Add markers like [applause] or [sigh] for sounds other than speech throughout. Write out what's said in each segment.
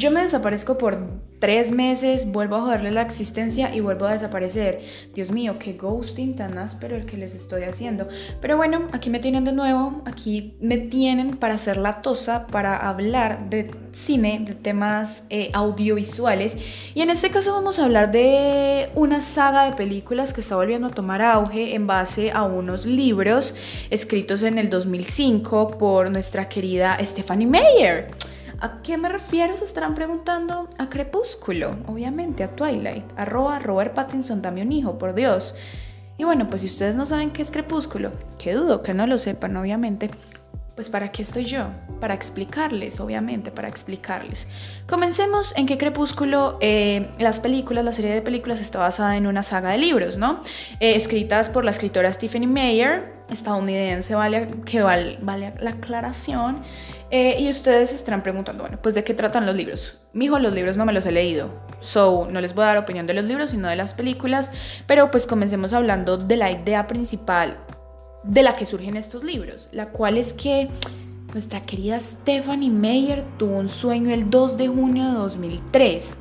Yo me desaparezco por tres meses, vuelvo a joderle la existencia y vuelvo a desaparecer. Dios mío, qué ghosting tan áspero el que les estoy haciendo. Pero bueno, aquí me tienen de nuevo, aquí me tienen para hacer la tosa, para hablar de cine, de temas eh, audiovisuales. Y en este caso vamos a hablar de una saga de películas que está volviendo a tomar auge en base a unos libros escritos en el 2005 por nuestra querida Stephanie Meyer. ¿A qué me refiero? Se estarán preguntando. A Crepúsculo, obviamente, a Twilight. Arroba Robert Pattinson, dame un hijo, por Dios. Y bueno, pues si ustedes no saben qué es Crepúsculo, que dudo que no lo sepan, obviamente, pues para qué estoy yo, para explicarles, obviamente, para explicarles. Comencemos en que Crepúsculo, eh, las películas, la serie de películas está basada en una saga de libros, ¿no? Eh, escritas por la escritora Stephanie Meyer, estadounidense, vale, que vale la aclaración. Eh, y ustedes estarán preguntando, bueno, pues de qué tratan los libros. Mijo, los libros no me los he leído, so no les voy a dar opinión de los libros, sino de las películas, pero pues comencemos hablando de la idea principal de la que surgen estos libros, la cual es que nuestra querida Stephanie Meyer tuvo un sueño el 2 de junio de 2003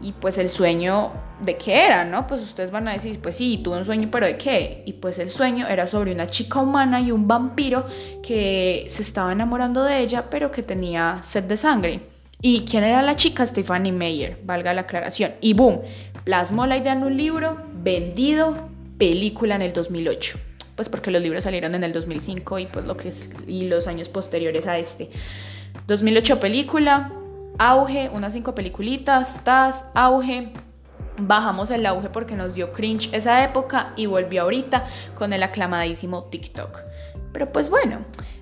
y pues el sueño de qué era, ¿no? Pues ustedes van a decir, pues sí, tuve un sueño, pero ¿de qué? Y pues el sueño era sobre una chica humana y un vampiro que se estaba enamorando de ella, pero que tenía sed de sangre. ¿Y quién era la chica? Stephanie Meyer, valga la aclaración. Y boom, plasmó la idea en un libro, vendido, película en el 2008. Pues porque los libros salieron en el 2005 y pues lo que es, y los años posteriores a este. 2008 película, auge, unas cinco peliculitas, tas, auge, bajamos el auge porque nos dio cringe esa época y volvió ahorita con el aclamadísimo TikTok. Pero pues bueno,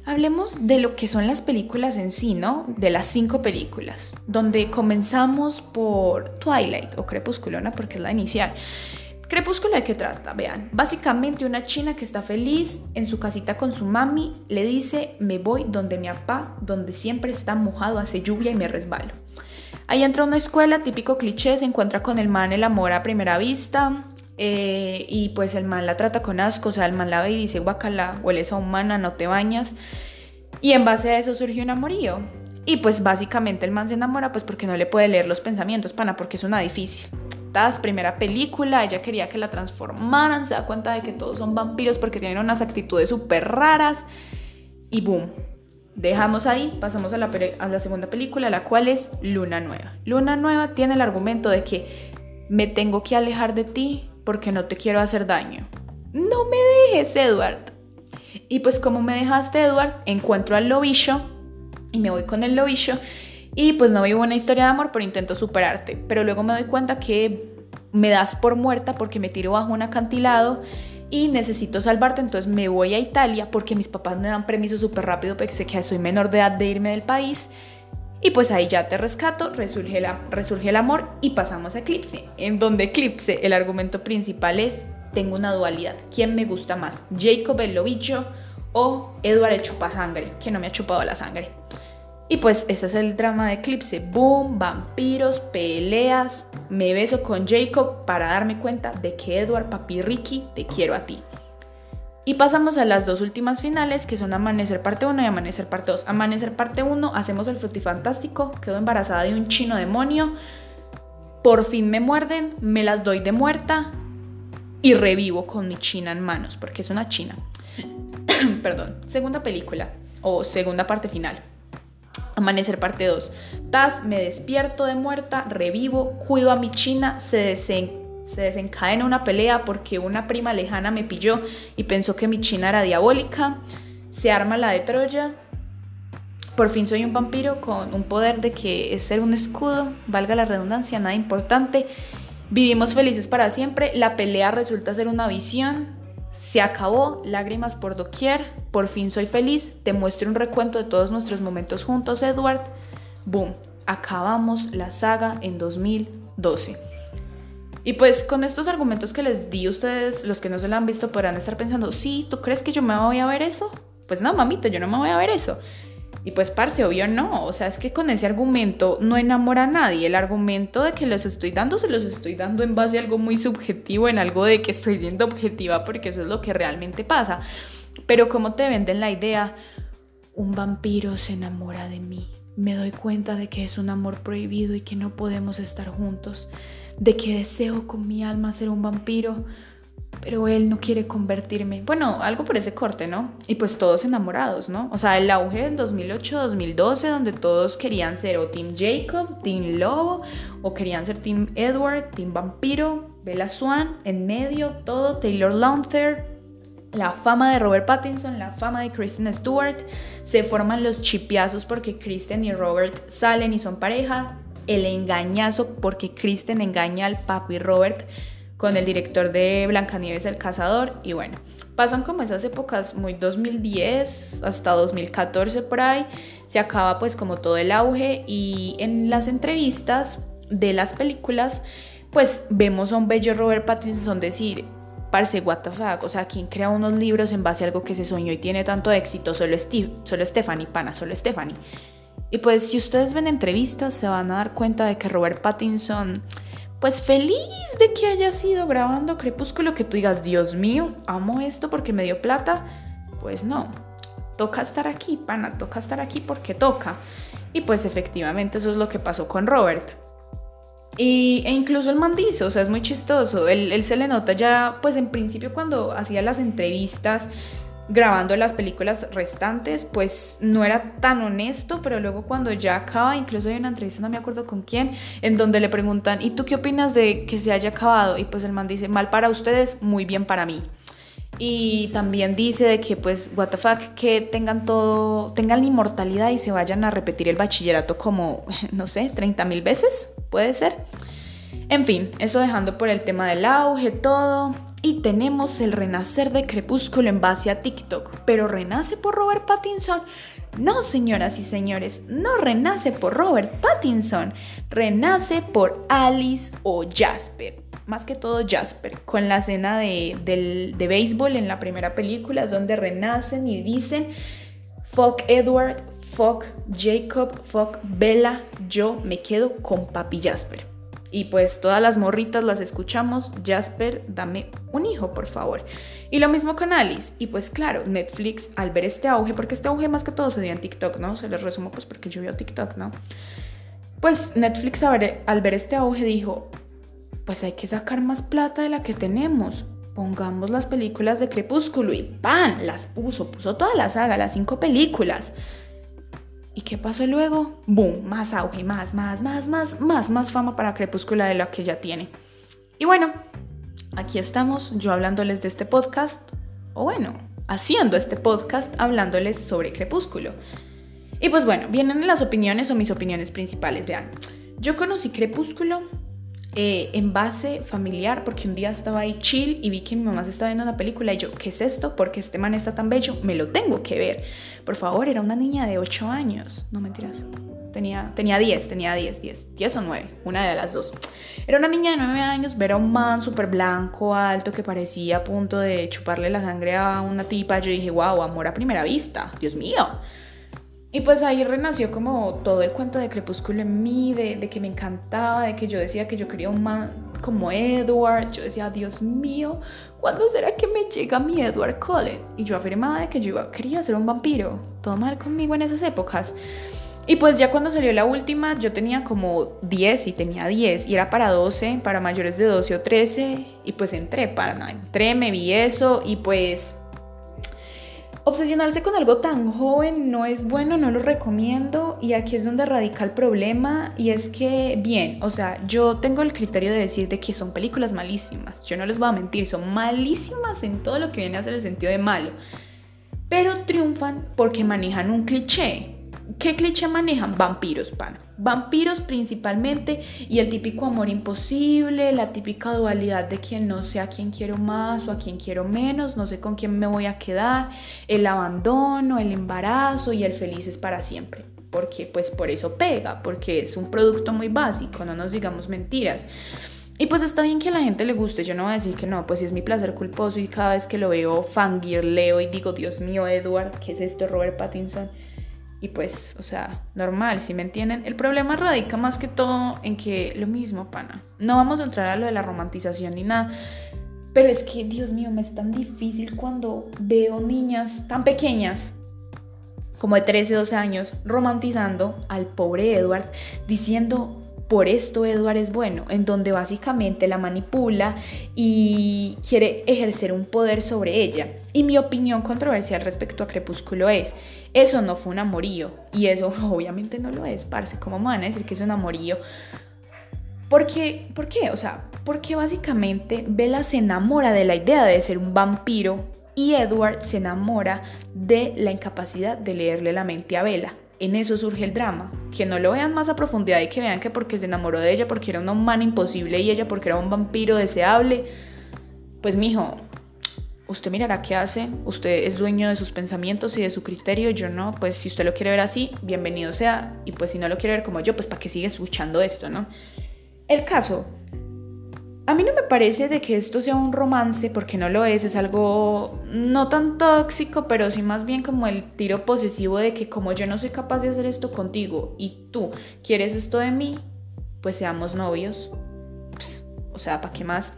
hablemos de lo que son las películas en sí, ¿no? De las cinco películas, donde comenzamos por Twilight o Crepusculona porque es la inicial. Crepúsculo de qué trata, vean. Básicamente una china que está feliz en su casita con su mami le dice, me voy donde mi papá, donde siempre está mojado, hace lluvia y me resbalo. Ahí entra una escuela, típico cliché, se encuentra con el man, el amor a primera vista, eh, y pues el man la trata con asco, o sea, el man la ve y dice, guacala, hueles a humana, no te bañas. Y en base a eso surge un amorío. Y pues básicamente el man se enamora pues porque no le puede leer los pensamientos, pana, porque es una difícil. Primera película, ella quería que la transformaran, se da cuenta de que todos son vampiros porque tienen unas actitudes súper raras. Y boom, Dejamos ahí, pasamos a la, a la, segunda película, la cual es Luna Nueva. Luna Nueva tiene el argumento de que me tengo que alejar de ti porque no te quiero hacer daño. No me dejes, Edward. Y pues como me dejaste, Edward, encuentro al lobillo y me voy con el lobillo y pues no vivo una historia de amor, pero intento superarte. Pero luego me doy cuenta que me das por muerta porque me tiro bajo un acantilado y necesito salvarte, entonces me voy a Italia porque mis papás me dan permiso súper rápido porque sé que soy menor de edad de irme del país. Y pues ahí ya te rescato, resurge, la, resurge el amor y pasamos a Eclipse, en donde Eclipse el argumento principal es, tengo una dualidad, ¿quién me gusta más? ¿Jacob el lobicho o Edward el chupasangre, que no me ha chupado la sangre? Y pues ese es el drama de Eclipse. Boom, vampiros, peleas. Me beso con Jacob para darme cuenta de que Edward, papi Ricky, te quiero a ti. Y pasamos a las dos últimas finales, que son Amanecer parte 1 y Amanecer parte 2. Amanecer parte 1, hacemos el frutifantástico, quedo embarazada de un chino demonio, por fin me muerden, me las doy de muerta y revivo con mi china en manos, porque es una china. [coughs] Perdón, segunda película o segunda parte final. Amanecer parte 2. Tas, me despierto de muerta, revivo, cuido a mi china, se, se desencadena una pelea porque una prima lejana me pilló y pensó que mi china era diabólica. Se arma la de Troya. Por fin soy un vampiro con un poder de que es ser un escudo, valga la redundancia, nada importante. Vivimos felices para siempre. La pelea resulta ser una visión. Se acabó, lágrimas por doquier, por fin soy feliz, te muestro un recuento de todos nuestros momentos juntos, Edward. Boom, acabamos la saga en 2012. Y pues con estos argumentos que les di, ustedes, los que no se la han visto, podrán estar pensando, sí, ¿tú crees que yo me voy a ver eso? Pues no, mamita, yo no me voy a ver eso. Y pues, parce, obvio no. O sea, es que con ese argumento no enamora a nadie. El argumento de que los estoy dando, se los estoy dando en base a algo muy subjetivo, en algo de que estoy siendo objetiva, porque eso es lo que realmente pasa. Pero como te venden la idea, un vampiro se enamora de mí. me doy cuenta de que es un amor prohibido y que no podemos estar juntos, de que deseo con mi alma ser un vampiro, pero él no quiere convertirme. Bueno, algo por ese corte, ¿no? Y pues todos enamorados, ¿no? O sea, el auge del 2008-2012, donde todos querían ser o Team Jacob, Team Lobo, o querían ser Team Edward, Team Vampiro, Bella Swan, en medio, todo, Taylor Lautner, la fama de Robert Pattinson, la fama de Kristen Stewart, se forman los chipiazos porque Kristen y Robert salen y son pareja, el engañazo porque Kristen engaña al papi Robert con el director de Blancanieves el Cazador y bueno, pasan como esas épocas muy 2010 hasta 2014 por ahí, se acaba pues como todo el auge y en las entrevistas de las películas pues vemos a un bello Robert Pattinson decir parce, what the fuck, o sea, ¿quién crea unos libros en base a algo que se soñó y tiene tanto éxito? Solo Steve, solo Stephanie, pana, solo Stephanie. Y pues si ustedes ven entrevistas se van a dar cuenta de que Robert Pattinson, pues feliz de que haya sido grabando Crepúsculo, que tú digas, Dios mío, amo esto porque me dio plata, pues no, toca estar aquí, pana, toca estar aquí porque toca. Y pues efectivamente eso es lo que pasó con Robert. Y, e incluso el man dice, o sea, es muy chistoso, él, él, se le nota ya, pues en principio cuando hacía las entrevistas grabando las películas restantes, pues no era tan honesto, pero luego cuando ya acaba, incluso hay una entrevista, no me acuerdo con quién, en donde le preguntan, ¿y tú qué opinas de que se haya acabado? Y pues el man dice, mal para ustedes, muy bien para mí. Y también dice de que pues what the fuck que tengan todo, tengan la inmortalidad y se vayan a repetir el bachillerato como, [laughs] no sé, 30 mil veces, puede ser. En fin, eso dejando por el tema del auge, todo. Y tenemos el renacer de Crepúsculo en base a TikTok. Pero renace por Robert Pattinson. No, señoras y señores, no renace por Robert Pattinson. Renace por Alice o Jasper más que todo Jasper, con la escena de, de béisbol en la primera película, es donde renacen y dicen, fuck Edward, fuck Jacob, fuck Bella, yo me quedo con papi Jasper. Y pues todas las morritas las escuchamos, Jasper, dame un hijo, por favor. Y lo mismo con Alice. Y pues claro, Netflix al ver este auge, porque este auge más que todo se dio en TikTok, ¿no? Se les resumo pues porque yo veo TikTok, ¿no? Pues Netflix al ver este auge dijo, pues hay que sacar más plata de la que tenemos. Pongamos las películas de Crepúsculo y ¡pam! Las puso, puso toda la saga, las cinco películas. ¿Y qué pasó luego? ¡Boom! Más auge, más, más, más, más, más, más fama para Crepúsculo de lo que ya tiene. Y bueno, aquí estamos, yo hablándoles de este podcast, o bueno, haciendo este podcast hablándoles sobre Crepúsculo. Y pues bueno, vienen las opiniones o mis opiniones principales. Vean, yo conocí Crepúsculo eh, en base familiar, porque un día estaba ahí chill y vi que mi mamá se estaba viendo una película y yo, ¿qué es esto? Porque este man está tan bello, me lo tengo que ver. Por favor, era una niña de 8 años, no mentiras. Tenía, tenía 10, tenía 10, 10, 10 o 9, una de las dos. Era una niña de 9 años, ver a un man súper blanco, alto, que parecía a punto de chuparle la sangre a una tipa. Yo dije, wow, amor a primera vista, Dios mío. Y pues ahí renació como todo el cuento de Crepúsculo en mí, de, que me encantaba, de que yo decía que yo quería un man como Edward. Yo decía, Dios mío, ¿cuándo será que me llega mi Edward Cullen? Y yo afirmaba de que yo quería ser un vampiro. Todo mal conmigo en esas épocas. Y pues ya cuando salió la última, yo tenía como 10 y tenía 10. Y era para 12, para mayores de 12 o 13. Y pues entré, para, entré, me vi eso y pues Obsesionarse con algo tan joven no es bueno, no lo recomiendo y aquí es donde radica el problema y es que, bien, o sea, yo tengo el criterio de decir de que son películas malísimas, yo no les voy a mentir, son malísimas en todo lo que viene a ser el sentido de malo, pero triunfan porque manejan un cliché, ¿Qué cliché manejan? Vampiros, pana. Vampiros principalmente y el típico amor imposible, la típica dualidad de quien no sé a quién quiero más o a quién quiero menos, no sé con quién me voy a quedar, el abandono, el embarazo y el feliz es para siempre. Porque pues por eso pega, porque es un producto muy básico, no nos digamos mentiras. Y pues está bien que a la gente le guste, yo no voy a decir que no, pues si es mi placer culposo y cada vez que lo veo leo y digo, Dios mío, Edward, ¿qué es esto, Robert Pattinson? Y pues, o sea, normal, si me entienden. El problema radica más que todo en que lo mismo, pana. No vamos a entrar a lo de la romantización ni nada. Pero es que, Dios mío, me es tan difícil cuando veo niñas tan pequeñas como de 13, 12 años, romantizando al pobre Edward, diciendo, por esto Edward es bueno, en donde básicamente la manipula y quiere ejercer un poder sobre ella. Y mi opinión controversial respecto a Crepúsculo es, eso no fue un amorío, y eso [laughs] obviamente no lo es, parce, ¿cómo me van a decir que es un amorío? Porque, ¿Por qué? O sea, porque básicamente Bella se enamora de la idea de ser un vampiro y Edward se enamora de la incapacidad de leerle la mente a Bella. En eso surge el drama. Que no lo vean más a profundidad y que vean que porque se enamoró de ella, porque era una humana imposible y ella porque era un vampiro deseable. Pues mijo, usted mirará qué hace, usted es dueño de sus pensamientos y de su criterio, yo no, pues si usted lo quiere ver así, bienvenido sea, y pues si no lo quiere ver como yo, pues para que siga escuchando esto, ¿no? El caso, a mí no me parece de que esto sea un romance, porque no lo es, es algo no tan tóxico, pero sí más bien como el tiro posesivo de que como yo no soy capaz de hacer esto contigo y tú quieres esto de mí, pues seamos novios. o sea, ¿para qué más?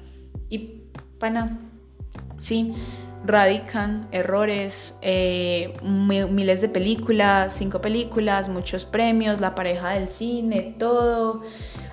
Y pana, sí, radican errores, eh, miles de películas, cinco películas, muchos premios, la pareja del cine, todo.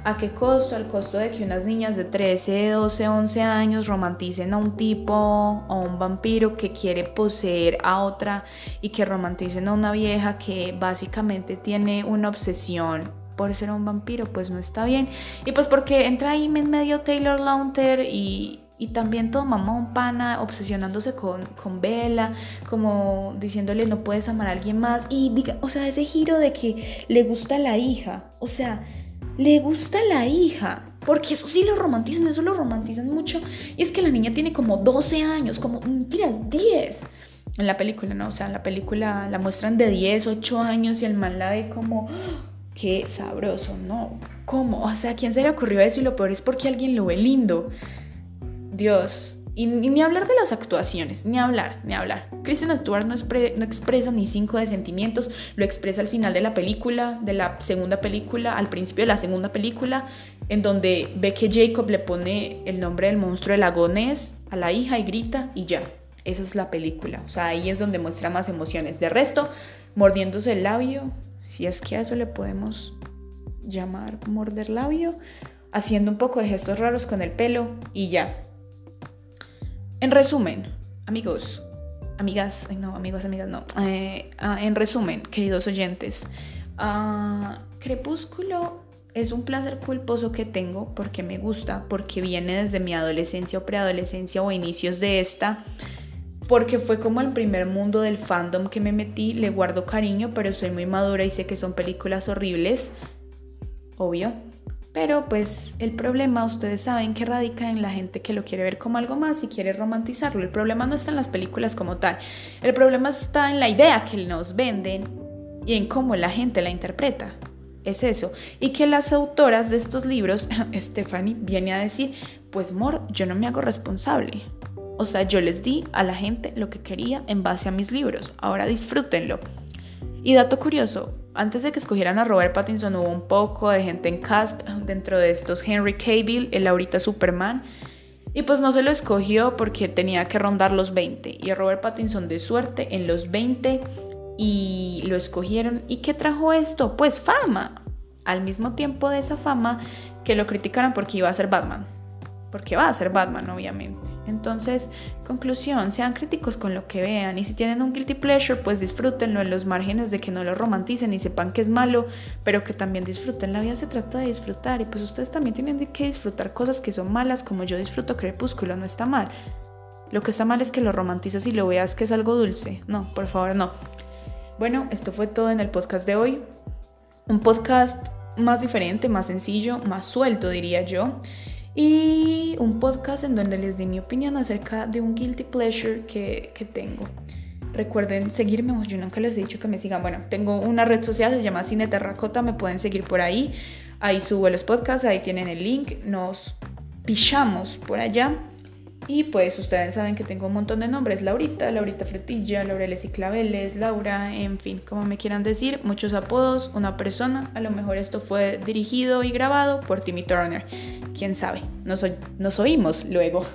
¿A qué costo? Al costo de que unas niñas de 13, 12, 11 años romanticen a un tipo o un vampiro que quiere poseer a otra y que romanticen a una vieja que básicamente tiene una obsesión por ser un vampiro, pues no está bien. Y pues porque entra ahí en medio Taylor Lautner y, y también todo mamón, pana, obsesionándose con, con Bella, como diciéndole no puedes amar a alguien más. Y diga, o sea, ese giro de que le gusta la hija. O sea, le gusta la hija. Porque eso sí lo romantizan, eso lo romantizan mucho. Y es que la niña tiene como 12 años, como, mentiras, 10. En la película, ¿no? O sea, en la película la muestran de 10, 8 años y el man la ve como, ¡Ah! qué sabroso, ¿no? ¿Cómo? O sea, ¿a quién se le ocurrió eso? Y lo peor es porque alguien lo ve lindo. Dios, y, ni hablar de las actuaciones, ni hablar, ni hablar. Kristen Stewart no, expresa ni cinco de sentimientos, lo expresa al final de la película, de la segunda película, al principio de la segunda película, en donde ve que Jacob le pone el nombre del monstruo del lago Ness a la hija y grita y ya. Esa es la película. O sea, ahí es donde muestra más emociones. De resto, mordiéndose el labio, si es que a eso le podemos llamar morder labio, haciendo un poco de gestos raros con el pelo y ya en resumen, amigos, amigas, no, amigos, amigas, no. Eh, ah, en resumen, queridos oyentes, ah, Crepúsculo es un placer culposo que tengo porque me gusta, porque viene desde mi adolescencia o preadolescencia o inicios de esta, porque fue como el primer mundo del fandom que me metí, le guardo cariño, pero soy muy madura y sé que son películas horribles, obvio. Pero pues el problema, ustedes saben que radica en la gente que lo quiere ver como algo más y quiere romantizarlo. El problema no está en las películas como tal. El problema está en la idea que nos venden y en cómo la gente la interpreta. Es eso. Y que las autoras de estos libros, [laughs] Stephanie, viene a decir, pues Mor, yo no me hago responsable. O sea, yo les di a la gente lo que quería en base a mis libros. Ahora disfrútenlo. Y dato curioso, antes de que escogieran a Robert Pattinson hubo un poco de gente en cast dentro de estos Henry Cavill, el ahorita Superman. Y pues no se lo escogió porque tenía que rondar los 20. Y Robert Pattinson de suerte en los 20 y lo escogieron. ¿Y qué trajo esto? Pues fama. Al mismo tiempo de esa fama que lo criticaron porque iba a ser Batman. Porque va a ser Batman, obviamente. Entonces, conclusión, sean críticos con lo que vean y si tienen un guilty pleasure, pues disfrútenlo en los márgenes de que no lo romanticen y sepan que es malo, pero que también disfruten. La vida se trata de disfrutar y pues ustedes también tienen que disfrutar cosas que son malas, como yo disfruto Crepúsculo, no está mal. Lo que está mal es que lo romantices y lo veas que es algo dulce. No, por favor, no. Bueno, esto fue todo en el podcast de hoy. Un podcast más diferente, más sencillo, más suelto, diría yo y un podcast en donde les di mi opinión acerca de un guilty pleasure que, que tengo. Recuerden seguirme, yo nunca les he dicho que me sigan. Bueno, tengo una red social, se llama Cine Terracota, me pueden seguir por ahí. Ahí subo los podcasts, ahí tienen el link. Nos pichamos por allá. Y pues ustedes saben que tengo un montón de nombres, Laurita, Laurita Frutilla, Laureles y Claveles, Laura, en fin, como me quieran decir, muchos apodos, una persona, a lo mejor esto fue dirigido y grabado por Timmy Turner, quién sabe, nos, nos oímos luego.